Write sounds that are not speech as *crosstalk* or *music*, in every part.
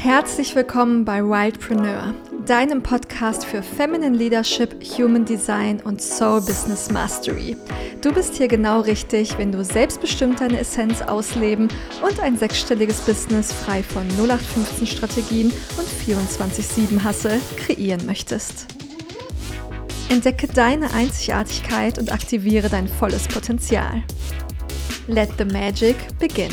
Herzlich willkommen bei Wildpreneur, deinem Podcast für Feminine Leadership, Human Design und Soul Business Mastery. Du bist hier genau richtig, wenn du selbstbestimmt deine Essenz ausleben und ein sechsstelliges Business frei von 0815 Strategien und 24/7 Hustle kreieren möchtest. Entdecke deine Einzigartigkeit und aktiviere dein volles Potenzial. Let the magic begin.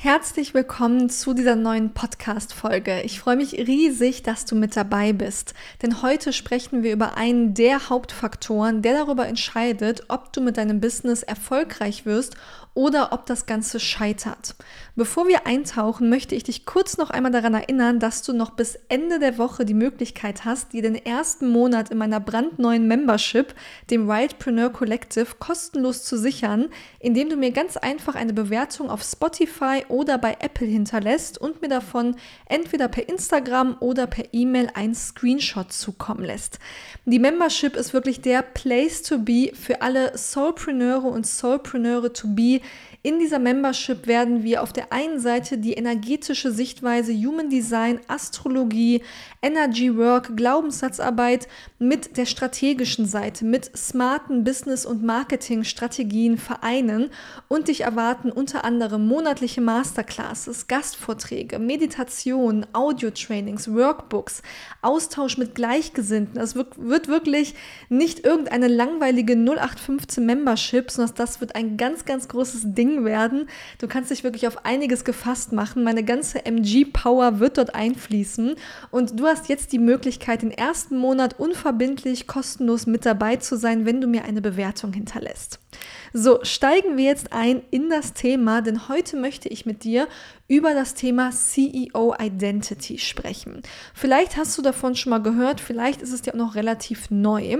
Herzlich willkommen zu dieser neuen Podcast-Folge. Ich freue mich riesig, dass du mit dabei bist, denn heute sprechen wir über einen der Hauptfaktoren, der darüber entscheidet, ob du mit deinem Business erfolgreich wirst oder ob das Ganze scheitert. Bevor wir eintauchen, möchte ich dich kurz noch einmal daran erinnern, dass du noch bis Ende der Woche die Möglichkeit hast, dir den ersten Monat in meiner brandneuen Membership, dem Wildpreneur Collective, kostenlos zu sichern, indem du mir ganz einfach eine Bewertung auf Spotify oder bei Apple hinterlässt und mir davon entweder per Instagram oder per E-Mail ein Screenshot zukommen lässt. Die Membership ist wirklich der Place to be für alle Soulpreneure und Soulpreneure to be, in dieser Membership werden wir auf der einen Seite die energetische Sichtweise Human Design, Astrologie, Energy Work, Glaubenssatzarbeit mit der strategischen Seite, mit smarten Business- und Marketing-Strategien vereinen und dich erwarten unter anderem monatliche Masterclasses, Gastvorträge, Meditation, Audio-Trainings, Workbooks, Austausch mit Gleichgesinnten. Es wird wirklich nicht irgendeine langweilige 0815 Membership, sondern das wird ein ganz, ganz großes Ding Ding werden. Du kannst dich wirklich auf einiges gefasst machen. Meine ganze MG-Power wird dort einfließen. Und du hast jetzt die Möglichkeit, den ersten Monat unverbindlich, kostenlos mit dabei zu sein, wenn du mir eine Bewertung hinterlässt. So, steigen wir jetzt ein in das Thema, denn heute möchte ich mit dir über das Thema CEO Identity sprechen. Vielleicht hast du davon schon mal gehört, vielleicht ist es dir auch noch relativ neu.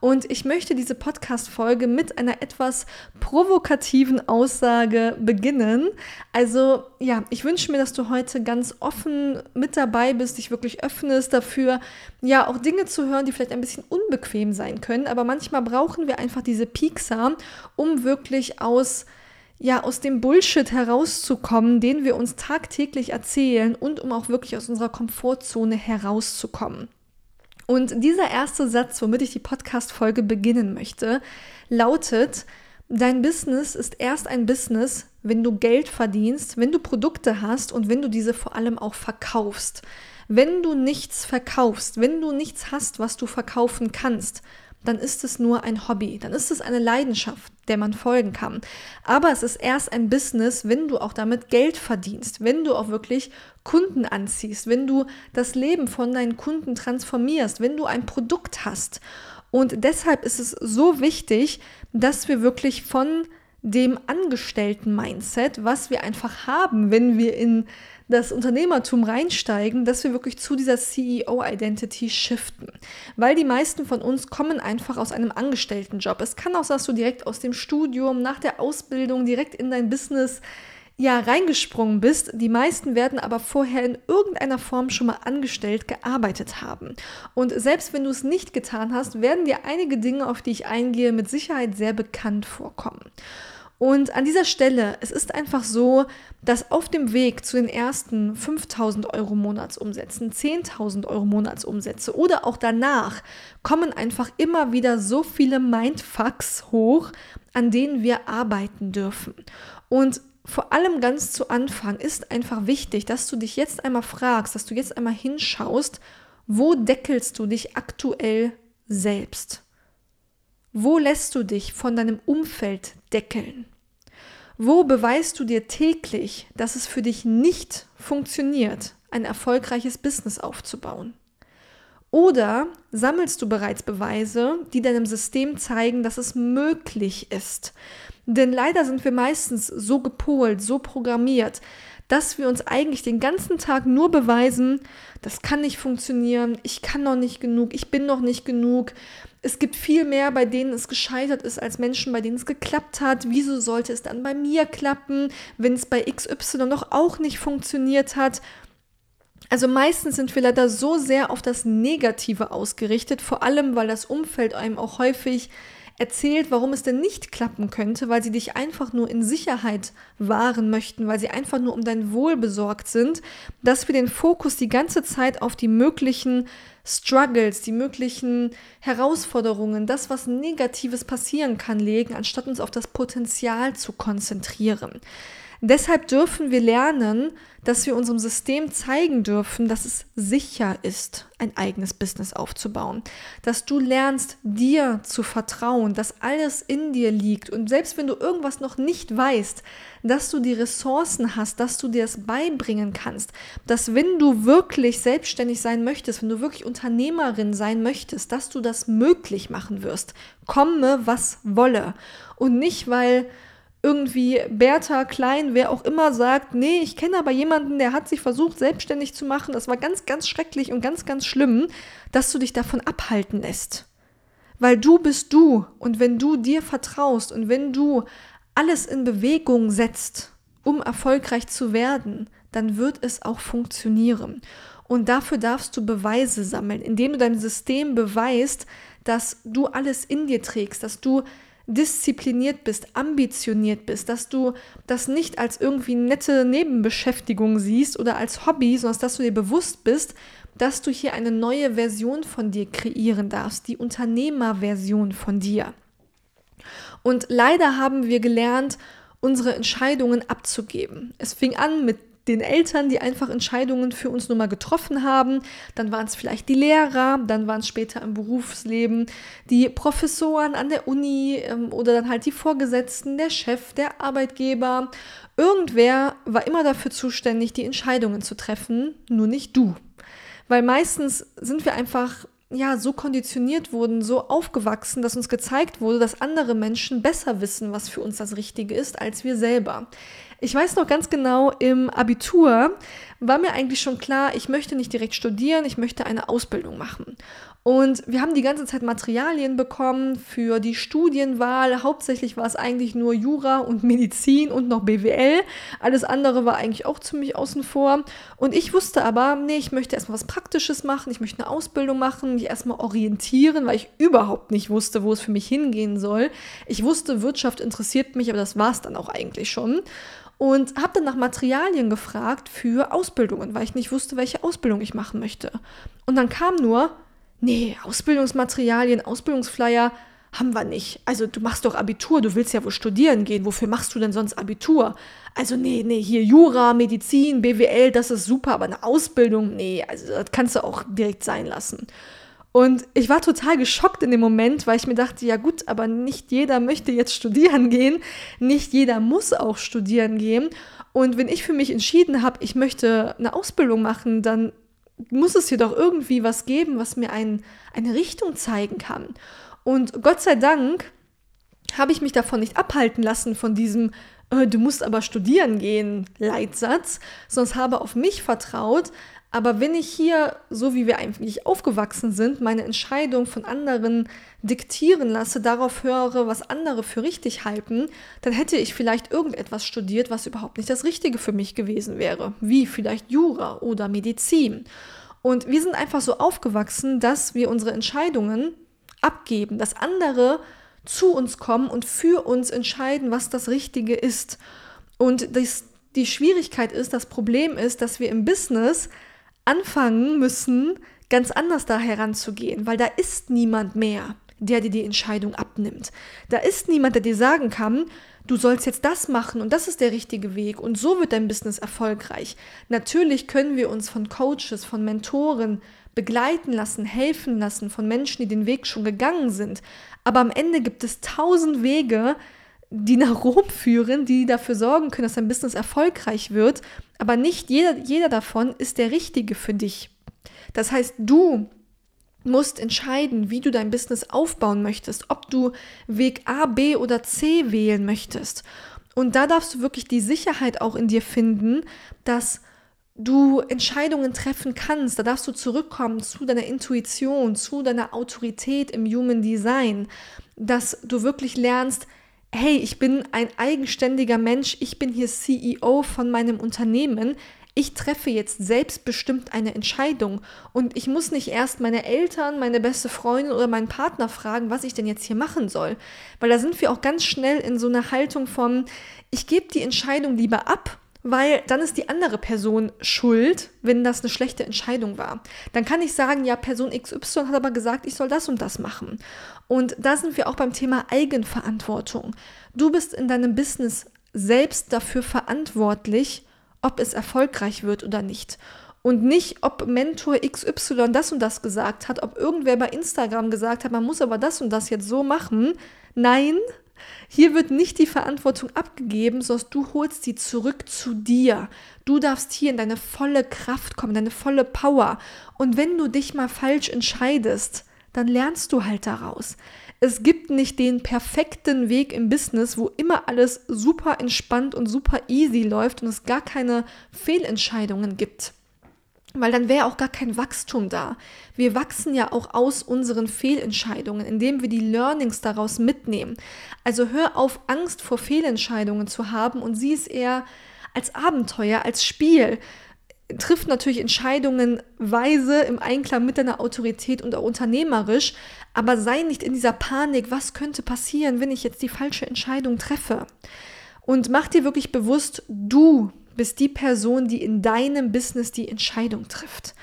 Und ich möchte diese Podcast-Folge mit einer etwas provokativen Aussage beginnen. Also, ja, ich wünsche mir, dass du heute ganz offen mit dabei bist, dich wirklich öffnest dafür, ja, auch Dinge zu hören, die vielleicht ein bisschen unbequem sein können. Aber manchmal brauchen wir einfach diese Piekser, um wirklich aus ja, aus dem Bullshit herauszukommen, den wir uns tagtäglich erzählen und um auch wirklich aus unserer Komfortzone herauszukommen. Und dieser erste Satz, womit ich die Podcast-Folge beginnen möchte, lautet, dein Business ist erst ein Business, wenn du Geld verdienst, wenn du Produkte hast und wenn du diese vor allem auch verkaufst. Wenn du nichts verkaufst, wenn du nichts hast, was du verkaufen kannst, dann ist es nur ein Hobby, dann ist es eine Leidenschaft, der man folgen kann. Aber es ist erst ein Business, wenn du auch damit Geld verdienst, wenn du auch wirklich Kunden anziehst, wenn du das Leben von deinen Kunden transformierst, wenn du ein Produkt hast. Und deshalb ist es so wichtig, dass wir wirklich von dem Angestellten-Mindset, was wir einfach haben, wenn wir in das Unternehmertum reinsteigen, dass wir wirklich zu dieser CEO-Identity shiften. Weil die meisten von uns kommen einfach aus einem Angestelltenjob. Es kann auch sein, dass du direkt aus dem Studium, nach der Ausbildung, direkt in dein Business ja reingesprungen bist. Die meisten werden aber vorher in irgendeiner Form schon mal angestellt gearbeitet haben. Und selbst wenn du es nicht getan hast, werden dir einige Dinge, auf die ich eingehe, mit Sicherheit sehr bekannt vorkommen. Und an dieser Stelle, es ist einfach so, dass auf dem Weg zu den ersten 5000 Euro Monatsumsätzen, 10.000 Euro Monatsumsätze oder auch danach kommen einfach immer wieder so viele Mindfucks hoch, an denen wir arbeiten dürfen. Und vor allem ganz zu Anfang ist einfach wichtig, dass du dich jetzt einmal fragst, dass du jetzt einmal hinschaust, wo deckelst du dich aktuell selbst? Wo lässt du dich von deinem Umfeld deckeln? Wo beweist du dir täglich, dass es für dich nicht funktioniert, ein erfolgreiches Business aufzubauen? Oder sammelst du bereits Beweise, die deinem System zeigen, dass es möglich ist? Denn leider sind wir meistens so gepolt, so programmiert, dass wir uns eigentlich den ganzen Tag nur beweisen, das kann nicht funktionieren, ich kann noch nicht genug, ich bin noch nicht genug. Es gibt viel mehr, bei denen es gescheitert ist, als Menschen, bei denen es geklappt hat. Wieso sollte es dann bei mir klappen, wenn es bei XY noch auch nicht funktioniert hat? Also meistens sind wir leider so sehr auf das Negative ausgerichtet, vor allem weil das Umfeld einem auch häufig erzählt, warum es denn nicht klappen könnte, weil sie dich einfach nur in Sicherheit wahren möchten, weil sie einfach nur um dein Wohl besorgt sind, dass wir den Fokus die ganze Zeit auf die möglichen Struggles, die möglichen Herausforderungen, das, was Negatives passieren kann, legen, anstatt uns auf das Potenzial zu konzentrieren. Deshalb dürfen wir lernen, dass wir unserem System zeigen dürfen, dass es sicher ist, ein eigenes Business aufzubauen. Dass du lernst, dir zu vertrauen, dass alles in dir liegt und selbst wenn du irgendwas noch nicht weißt, dass du die Ressourcen hast, dass du dir es beibringen kannst, dass wenn du wirklich selbstständig sein möchtest, wenn du wirklich Unternehmerin sein möchtest, dass du das möglich machen wirst. Komme, was wolle. Und nicht, weil irgendwie Bertha Klein, wer auch immer sagt, nee, ich kenne aber jemanden, der hat sich versucht, selbstständig zu machen, das war ganz, ganz schrecklich und ganz, ganz schlimm, dass du dich davon abhalten lässt. Weil du bist du und wenn du dir vertraust und wenn du alles in Bewegung setzt, um erfolgreich zu werden, dann wird es auch funktionieren. Und dafür darfst du Beweise sammeln, indem du deinem System beweist, dass du alles in dir trägst, dass du diszipliniert bist, ambitioniert bist, dass du das nicht als irgendwie nette Nebenbeschäftigung siehst oder als Hobby, sondern dass du dir bewusst bist, dass du hier eine neue Version von dir kreieren darfst, die Unternehmerversion von dir. Und leider haben wir gelernt, unsere Entscheidungen abzugeben. Es fing an mit den Eltern, die einfach Entscheidungen für uns nun mal getroffen haben. Dann waren es vielleicht die Lehrer, dann waren es später im Berufsleben die Professoren an der Uni ähm, oder dann halt die Vorgesetzten, der Chef, der Arbeitgeber. Irgendwer war immer dafür zuständig, die Entscheidungen zu treffen, nur nicht du. Weil meistens sind wir einfach ja, so konditioniert wurden, so aufgewachsen, dass uns gezeigt wurde, dass andere Menschen besser wissen, was für uns das Richtige ist, als wir selber. Ich weiß noch ganz genau, im Abitur war mir eigentlich schon klar, ich möchte nicht direkt studieren, ich möchte eine Ausbildung machen. Und wir haben die ganze Zeit Materialien bekommen für die Studienwahl. Hauptsächlich war es eigentlich nur Jura und Medizin und noch BWL. Alles andere war eigentlich auch ziemlich außen vor. Und ich wusste aber, nee, ich möchte erstmal was Praktisches machen. Ich möchte eine Ausbildung machen, mich erstmal orientieren, weil ich überhaupt nicht wusste, wo es für mich hingehen soll. Ich wusste, Wirtschaft interessiert mich, aber das war es dann auch eigentlich schon und habe dann nach Materialien gefragt für Ausbildungen, weil ich nicht wusste, welche Ausbildung ich machen möchte. Und dann kam nur, nee, Ausbildungsmaterialien, Ausbildungsflyer haben wir nicht. Also du machst doch Abitur, du willst ja wohl studieren gehen, wofür machst du denn sonst Abitur? Also nee, nee, hier Jura, Medizin, BWL, das ist super, aber eine Ausbildung, nee, also das kannst du auch direkt sein lassen. Und ich war total geschockt in dem Moment, weil ich mir dachte, ja gut, aber nicht jeder möchte jetzt studieren gehen, nicht jeder muss auch studieren gehen. Und wenn ich für mich entschieden habe, ich möchte eine Ausbildung machen, dann muss es hier doch irgendwie was geben, was mir ein, eine Richtung zeigen kann. Und Gott sei Dank habe ich mich davon nicht abhalten lassen, von diesem äh, Du musst aber studieren gehen Leitsatz, sondern habe auf mich vertraut, aber wenn ich hier, so wie wir eigentlich aufgewachsen sind, meine Entscheidung von anderen diktieren lasse, darauf höre, was andere für richtig halten, dann hätte ich vielleicht irgendetwas studiert, was überhaupt nicht das Richtige für mich gewesen wäre, wie vielleicht Jura oder Medizin. Und wir sind einfach so aufgewachsen, dass wir unsere Entscheidungen abgeben, dass andere zu uns kommen und für uns entscheiden, was das Richtige ist. Und das, die Schwierigkeit ist, das Problem ist, dass wir im Business anfangen müssen, ganz anders da heranzugehen, weil da ist niemand mehr, der dir die Entscheidung abnimmt. Da ist niemand, der dir sagen kann, du sollst jetzt das machen und das ist der richtige Weg und so wird dein Business erfolgreich. Natürlich können wir uns von Coaches, von Mentoren begleiten lassen, helfen lassen, von Menschen, die den Weg schon gegangen sind. Aber am Ende gibt es tausend Wege, die nach Rom führen, die dafür sorgen können, dass dein Business erfolgreich wird. Aber nicht jeder, jeder davon ist der richtige für dich. Das heißt, du musst entscheiden, wie du dein Business aufbauen möchtest, ob du Weg A, B oder C wählen möchtest. Und da darfst du wirklich die Sicherheit auch in dir finden, dass du Entscheidungen treffen kannst. Da darfst du zurückkommen zu deiner Intuition, zu deiner Autorität im Human Design, dass du wirklich lernst, hey, ich bin ein eigenständiger Mensch, ich bin hier CEO von meinem Unternehmen, Ich treffe jetzt selbstbestimmt eine Entscheidung und ich muss nicht erst meine Eltern, meine beste Freundin oder meinen Partner fragen, was ich denn jetzt hier machen soll. Weil da sind wir auch ganz schnell in so einer Haltung von, ich gebe die Entscheidung lieber ab weil dann ist die andere Person schuld, wenn das eine schlechte Entscheidung war. Dann kann ich sagen, ja, Person XY hat aber gesagt, ich soll das und das machen. Und da sind wir auch beim Thema Eigenverantwortung. Du bist in deinem Business selbst dafür verantwortlich, ob es erfolgreich wird oder nicht. Und nicht, ob Mentor XY das und das gesagt hat, ob irgendwer bei Instagram gesagt hat, man muss aber das und das jetzt so machen. Nein, hier wird nicht die Verantwortung abgegeben, sondern du holst sie zurück zu dir. Du darfst hier in deine volle Kraft kommen, deine volle Power. Und wenn du dich mal falsch entscheidest, dann lernst du halt daraus. Es gibt nicht den perfekten Weg im Business, wo immer alles super entspannt und super easy läuft und es gar keine Fehlentscheidungen gibt. Weil dann wäre auch gar kein Wachstum da. Wir wachsen ja auch aus unseren Fehlentscheidungen, indem wir die Learnings daraus mitnehmen. Also hör auf, Angst vor Fehlentscheidungen zu haben und sieh es eher als Abenteuer, als Spiel. Trifft natürlich Entscheidungen weise im Einklang mit deiner Autorität und auch unternehmerisch, aber sei nicht in dieser Panik, was könnte passieren, wenn ich jetzt die falsche Entscheidung treffe. Und mach dir wirklich bewusst, du bist die Person, die in deinem Business die Entscheidung trifft.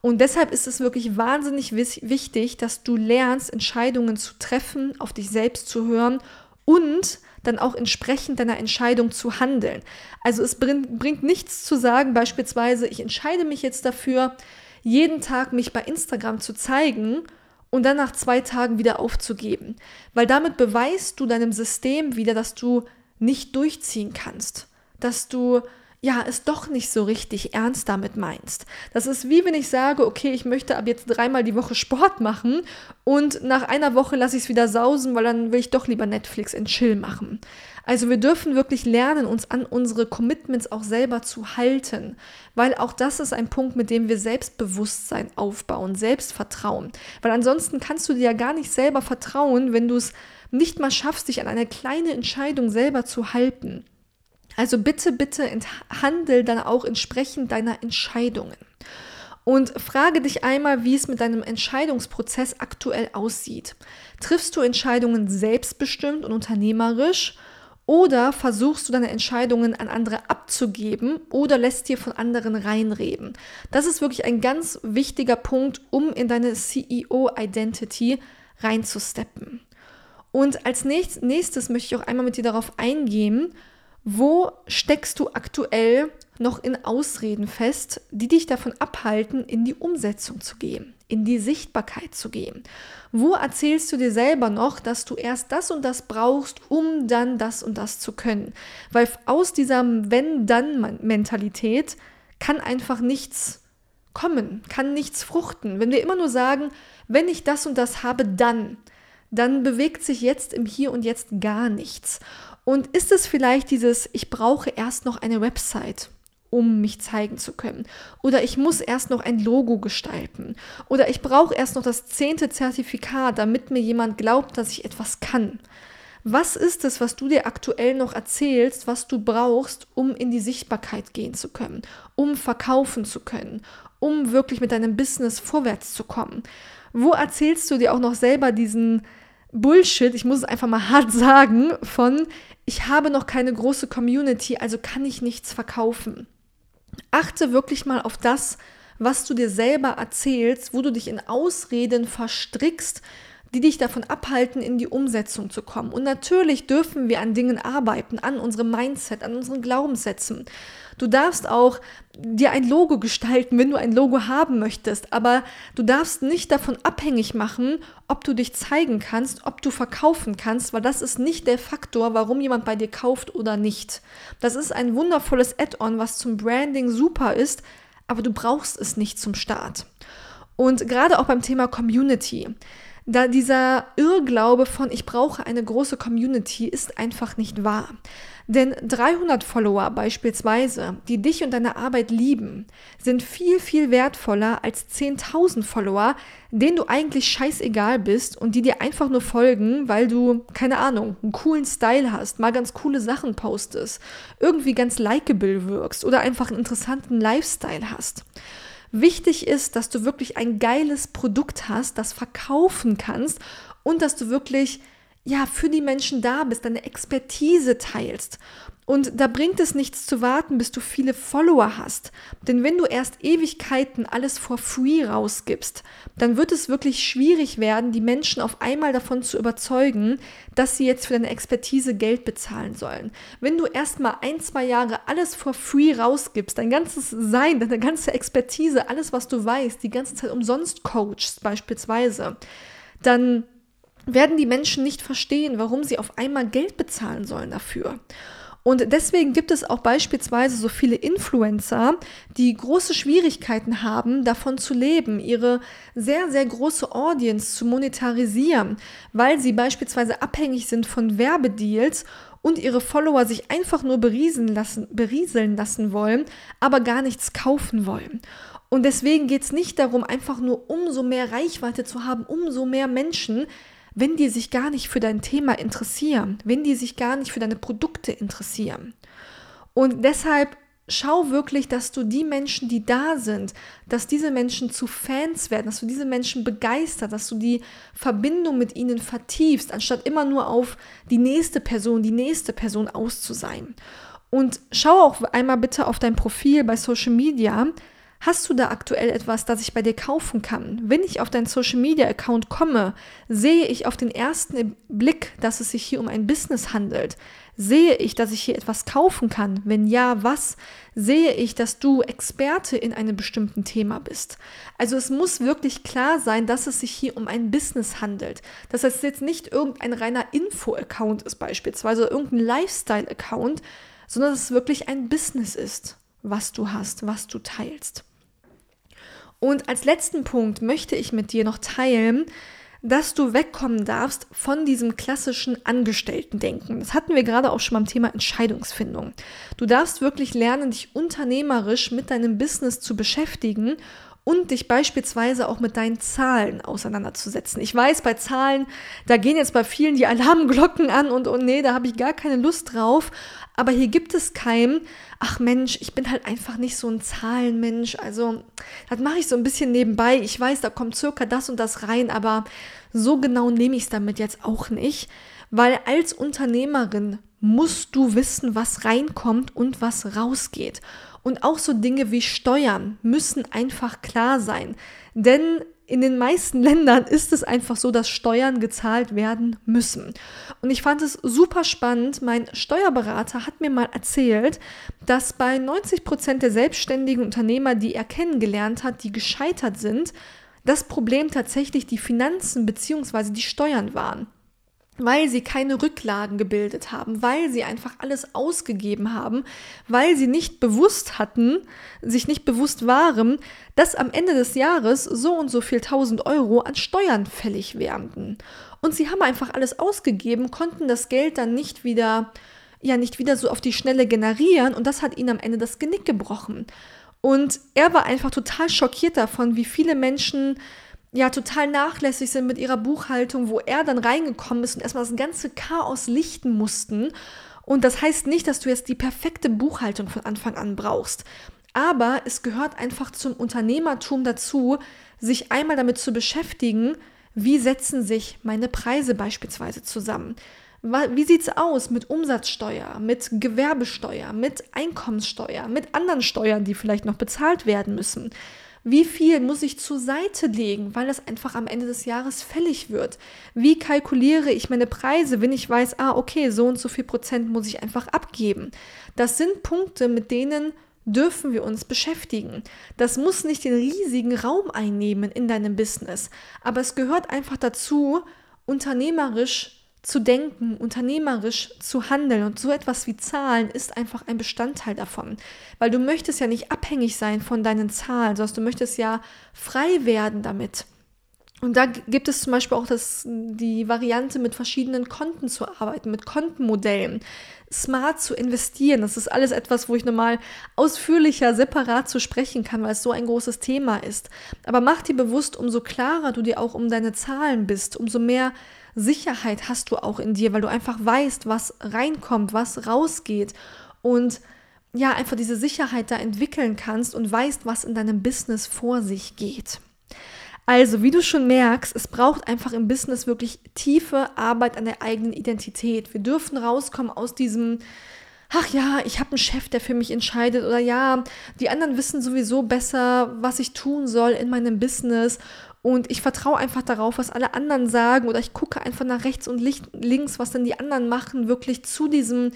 Und deshalb ist es wirklich wahnsinnig wichtig, dass du lernst, Entscheidungen zu treffen, auf dich selbst zu hören und dann auch entsprechend deiner Entscheidung zu handeln. Also es bringt, bringt nichts zu sagen, beispielsweise, ich entscheide mich jetzt dafür, jeden Tag mich bei Instagram zu zeigen und dann nach zwei Tagen wieder aufzugeben. Weil damit beweist du deinem System wieder, dass du nicht durchziehen kannst, dass du ja, es doch nicht so richtig ernst damit meinst. Das ist wie wenn ich sage, okay, ich möchte ab jetzt dreimal die Woche Sport machen und nach einer Woche lasse ich es wieder sausen, weil dann will ich doch lieber Netflix in Chill machen. Also wir dürfen wirklich lernen, uns an unsere Commitments auch selber zu halten, weil auch das ist ein Punkt, mit dem wir Selbstbewusstsein aufbauen, Selbstvertrauen. Weil ansonsten kannst du dir ja gar nicht selber vertrauen, wenn du es nicht mal schaffst, dich an eine kleine Entscheidung selber zu halten. Also bitte, bitte handel dann auch entsprechend deiner Entscheidungen. Und frage dich einmal, wie es mit deinem Entscheidungsprozess aktuell aussieht. Triffst du Entscheidungen selbstbestimmt und unternehmerisch oder versuchst du deine Entscheidungen an andere abzugeben oder lässt dir von anderen reinreden? Das ist wirklich ein ganz wichtiger Punkt, um in deine CEO-Identity reinzusteppen. Und als nächstes möchte ich auch einmal mit dir darauf eingehen, wo steckst du aktuell noch in Ausreden fest, die dich davon abhalten, in die Umsetzung zu gehen, in die Sichtbarkeit zu gehen? Wo erzählst du dir selber noch, dass du erst das und das brauchst, um dann das und das zu können? Weil aus dieser Wenn-Dann-Mentalität kann einfach nichts kommen, kann nichts fruchten. Wenn wir immer nur sagen, wenn ich das und das habe, dann, dann bewegt sich jetzt im Hier und Jetzt gar nichts. Und ist es vielleicht dieses, ich brauche erst noch eine Website, um mich zeigen zu können? Oder ich muss erst noch ein Logo gestalten? Oder ich brauche erst noch das zehnte Zertifikat, damit mir jemand glaubt, dass ich etwas kann? Was ist es, was du dir aktuell noch erzählst, was du brauchst, um in die Sichtbarkeit gehen zu können, um verkaufen zu können, um wirklich mit deinem Business vorwärts zu kommen? Wo erzählst du dir auch noch selber diesen Bullshit, ich muss es einfach mal *laughs* hart sagen, von ich habe noch keine große Community, also kann ich nichts verkaufen. Achte wirklich mal auf das, was du dir selber erzählst, wo du dich in Ausreden verstrickst, die dich davon abhalten, in die Umsetzung zu kommen. Und natürlich dürfen wir an Dingen arbeiten, an unserem Mindset, an unseren Glaubenssätzen. Du darfst auch dir ein Logo gestalten, wenn du ein Logo haben möchtest, aber du darfst nicht davon abhängig machen, ob du dich zeigen kannst, ob du verkaufen kannst, weil das ist nicht der Faktor, warum jemand bei dir kauft oder nicht. Das ist ein wundervolles Add-on, was zum Branding super ist, aber du brauchst es nicht zum Start. Und gerade auch beim Thema Community Da dieser Irrglaube von ich brauche eine große Community ist einfach nicht wahr. Denn 300 Follower beispielsweise, die dich und deine Arbeit lieben, sind viel, viel wertvoller als 10.000 Follower, denen du eigentlich scheißegal bist und die dir einfach nur folgen, weil du, keine Ahnung, einen coolen Style hast, mal ganz coole Sachen postest, irgendwie ganz likable wirkst oder einfach einen interessanten Lifestyle hast. Wichtig ist, dass du wirklich ein geiles Produkt hast, das verkaufen kannst und dass du wirklich ja, für die Menschen da bist, deine Expertise teilst. Und da bringt es nichts zu warten, bis du viele Follower hast. Denn wenn du erst Ewigkeiten alles for free rausgibst, dann wird es wirklich schwierig werden, die Menschen auf einmal davon zu überzeugen, dass sie jetzt für deine Expertise Geld bezahlen sollen. Wenn du erst mal ein, zwei Jahre alles for free rausgibst, dein ganzes Sein, deine ganze Expertise, alles, was du weißt, die ganze Zeit umsonst coachst beispielsweise, dann werden die Menschen nicht verstehen, warum sie auf einmal Geld bezahlen sollen dafür. Und deswegen gibt es auch beispielsweise so viele Influencer, die große Schwierigkeiten haben, davon zu leben, ihre sehr, sehr große Audience zu monetarisieren, weil sie beispielsweise abhängig sind von Werbedeals und ihre Follower sich einfach nur berieseln lassen, berieseln lassen wollen, aber gar nichts kaufen wollen. Und deswegen geht es nicht darum, einfach nur umso mehr Reichweite zu haben, umso mehr Menschen, wenn die sich gar nicht für dein Thema interessieren, wenn die sich gar nicht für deine Produkte interessieren. Und deshalb schau wirklich, dass du die Menschen, die da sind, dass diese Menschen zu Fans werden, dass du diese Menschen begeisterst, dass du die Verbindung mit ihnen vertiefst, anstatt immer nur auf die nächste Person, die nächste Person auszusein. Und schau auch einmal bitte auf dein Profil bei Social Media, Hast du da aktuell etwas, das ich bei dir kaufen kann? Wenn ich auf deinen Social Media Account komme, sehe ich auf den ersten Blick, dass es sich hier um ein Business handelt. Sehe ich, dass ich hier etwas kaufen kann? Wenn ja, was? Sehe ich, dass du Experte in einem bestimmten Thema bist? Also es muss wirklich klar sein, dass es sich hier um ein Business handelt. Dass es jetzt nicht irgendein reiner Info-Account ist beispielsweise, irgendein Lifestyle-Account, sondern dass es wirklich ein Business ist, was du hast, was du teilst. Und als letzten Punkt möchte ich mit dir noch teilen, dass du wegkommen darfst von diesem klassischen Angestellten-Denken. Das hatten wir gerade auch schon beim Thema Entscheidungsfindung. Du darfst wirklich lernen, dich unternehmerisch mit deinem Business zu beschäftigen und dich beispielsweise auch mit deinen Zahlen auseinanderzusetzen. Ich weiß, bei Zahlen, da gehen jetzt bei vielen die Alarmglocken an und, und nee, da habe ich gar keine Lust drauf. Aber hier gibt es keinen, ach Mensch, ich bin halt einfach nicht so ein Zahlenmensch. Also, das mache ich so ein bisschen nebenbei. Ich weiß, da kommt circa das und das rein, aber so genau nehme ich es damit jetzt auch nicht. Weil als Unternehmerin musst du wissen, was reinkommt und was rausgeht. Und auch so Dinge wie Steuern müssen einfach klar sein. Denn in den meisten *laughs* Ländern ist es einfach so, dass Steuern gezahlt werden müssen. Und ich fand es super spannend. Mein Steuerberater hat mir mal erzählt, dass bei 90 Prozent der selbstständigen Unternehmer, die er kennengelernt hat, die gescheitert sind, das Problem tatsächlich die Finanzen bzw. die Steuern waren weil sie keine Rücklagen gebildet haben, weil sie einfach alles ausgegeben haben, weil sie nicht bewusst hatten, sich nicht bewusst waren, dass am Ende des Jahres so und so viel tausend Euro an Steuern fällig werden. Und sie haben einfach alles ausgegeben, konnten das Geld dann nicht wieder, ja, nicht wieder so auf die Schnelle generieren und das hat ihnen am Ende das Genick gebrochen. Und er war einfach total schockiert davon, wie viele Menschen ja total nachlässig sind mit ihrer Buchhaltung, wo er dann reingekommen ist und erstmal das ganze Chaos lichten mussten. Und das heißt nicht, dass du jetzt die perfekte Buchhaltung von Anfang an brauchst. Aber es gehört einfach zum Unternehmertum dazu, sich einmal damit zu beschäftigen, wie setzen sich meine Preise beispielsweise zusammen. Wie sieht es aus mit Umsatzsteuer, mit Gewerbesteuer, mit Einkommenssteuer, mit anderen Steuern, die vielleicht noch bezahlt werden müssen? Wie viel muss ich zur Seite legen, weil es einfach am Ende des Jahres fällig wird? Wie kalkuliere ich meine Preise, wenn ich weiß, ah, okay, so und so viel Prozent muss ich einfach abgeben? Das sind Punkte, mit denen dürfen wir uns beschäftigen. Das muss nicht den riesigen Raum einnehmen in deinem Business, aber es gehört einfach dazu, unternehmerisch zu denken, unternehmerisch zu handeln und so etwas wie Zahlen ist einfach ein Bestandteil davon, weil du möchtest ja nicht abhängig sein von deinen Zahlen, sondern du möchtest ja frei werden damit. Und da gibt es zum Beispiel auch das, die Variante, mit verschiedenen Konten zu arbeiten, mit Kontenmodellen, smart zu investieren. Das ist alles etwas, wo ich nochmal ausführlicher, separat zu sprechen kann, weil es so ein großes Thema ist. Aber mach dir bewusst, umso klarer du dir auch um deine Zahlen bist, umso mehr Sicherheit hast du auch in dir, weil du einfach weißt, was reinkommt, was rausgeht. Und ja, einfach diese Sicherheit da entwickeln kannst und weißt, was in deinem Business vor sich geht. Also, wie du schon merkst, es braucht einfach im Business wirklich tiefe Arbeit an der eigenen Identität. Wir dürfen rauskommen aus diesem, ach ja, ich habe einen Chef, der für mich entscheidet oder ja, die anderen wissen sowieso besser, was ich tun soll in meinem Business und ich vertraue einfach darauf, was alle anderen sagen oder ich gucke einfach nach rechts und links, was denn die anderen machen, wirklich zu diesem,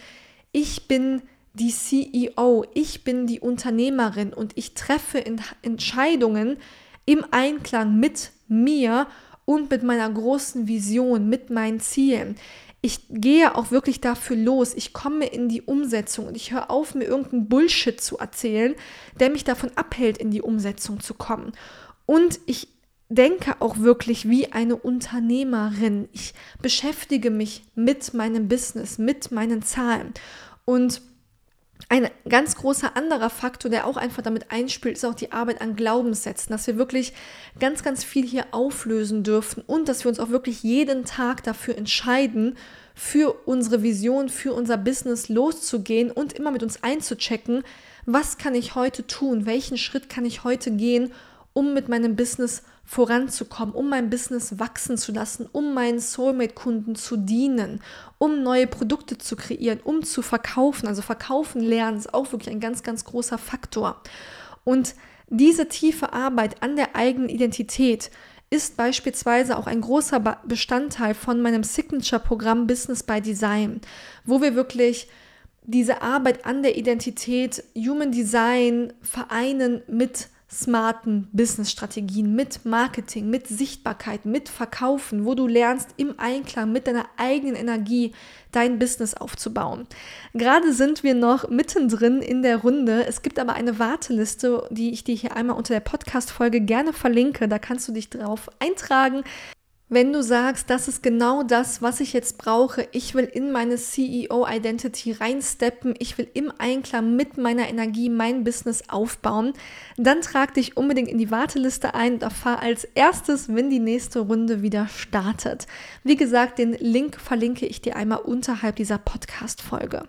ich bin die CEO, ich bin die Unternehmerin und ich treffe Entscheidungen, im Einklang mit mir und mit meiner großen Vision, mit meinen Zielen. Ich gehe auch wirklich dafür los. Ich komme in die Umsetzung und ich höre auf, mir irgendeinen Bullshit zu erzählen, der mich davon abhält, in die Umsetzung zu kommen. Und ich denke auch wirklich wie eine Unternehmerin. Ich beschäftige mich mit meinem Business, mit meinen Zahlen. Und ein ganz großer anderer Faktor, der auch einfach damit einspielt, ist auch die Arbeit an Glaubenssätzen, dass wir wirklich ganz, ganz viel hier auflösen dürfen und dass wir uns auch wirklich jeden Tag dafür entscheiden, für unsere Vision, für unser Business loszugehen und immer mit uns einzuchecken, was kann ich heute tun, welchen Schritt kann ich heute gehen, um mit meinem Business voranzukommen, um mein Business wachsen zu lassen, um meinen Soulmate-Kunden zu dienen, um neue Produkte zu kreieren, um zu verkaufen. Also verkaufen lernen ist auch wirklich ein ganz, ganz großer Faktor. Und diese tiefe Arbeit an der eigenen Identität ist beispielsweise auch ein großer Bestandteil von meinem Signature-Programm Business by Design, wo wir wirklich diese Arbeit an der Identität, Human Design vereinen mit smarten Business-Strategien, mit Marketing, mit Sichtbarkeit, mit Verkaufen, wo du lernst, im Einklang mit deiner eigenen Energie dein Business aufzubauen. Gerade sind wir noch mittendrin in der Runde. Es gibt aber eine Warteliste, die ich dir hier einmal unter der Podcast-Folge gerne verlinke. Da kannst du dich drauf eintragen. Wenn du sagst, das ist genau das, was ich jetzt brauche, ich will in meine CEO-Identity reinsteppen, ich will im Einklang mit meiner Energie mein Business aufbauen, dann trag dich unbedingt in die Warteliste ein und erfahr als erstes, wenn die nächste Runde wieder startet. Wie gesagt, den Link verlinke ich dir einmal unterhalb dieser Podcast-Folge.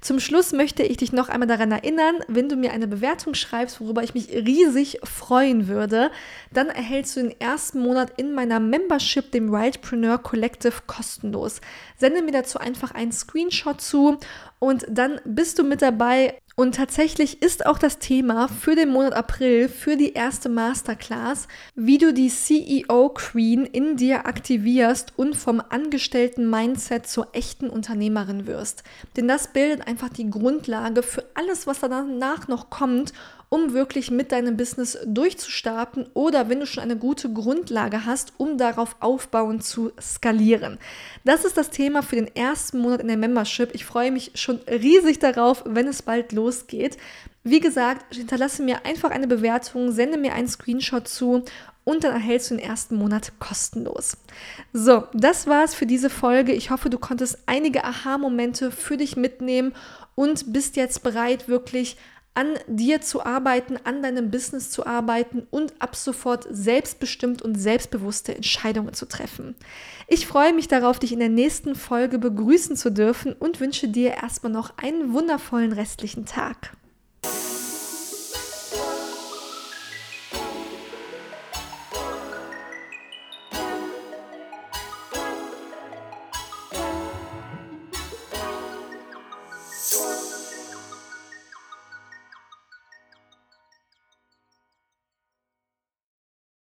Zum Schluss möchte ich dich noch einmal daran erinnern, wenn du mir eine Bewertung schreibst, worüber ich mich riesig freuen würde, dann erhältst du den ersten Monat in meiner Membership Membership, dem Wildpreneur Collective, kostenlos. Sende mir dazu einfach einen Screenshot zu und dann bist du mit dabei. Und tatsächlich ist auch das Thema für den Monat April, für die erste Masterclass, wie du die CEO Queen in dir aktivierst und vom angestellten Mindset zur echten Unternehmerin wirst. Denn das bildet einfach die Grundlage für alles, was danach noch kommt um wirklich mit deinem Business durchzustarten oder wenn du schon eine gute Grundlage hast, um darauf aufbauen zu skalieren. Das ist das Thema für den ersten Monat in der Membership. Ich freue mich schon riesig darauf, wenn es bald losgeht. Wie gesagt, hinterlasse mir einfach eine Bewertung, sende mir einen Screenshot zu und dann erhältst du den ersten Monat kostenlos. So, das war's für diese Folge. Ich hoffe, du konntest einige Aha-Momente für dich mitnehmen und bist jetzt bereit, wirklich an dir zu arbeiten, an deinem Business zu arbeiten und ab sofort selbstbestimmt und selbstbewusste Entscheidungen zu treffen. Ich freue mich darauf, dich in der nächsten Folge begrüßen zu dürfen und wünsche dir erstmal noch einen wundervollen restlichen Tag.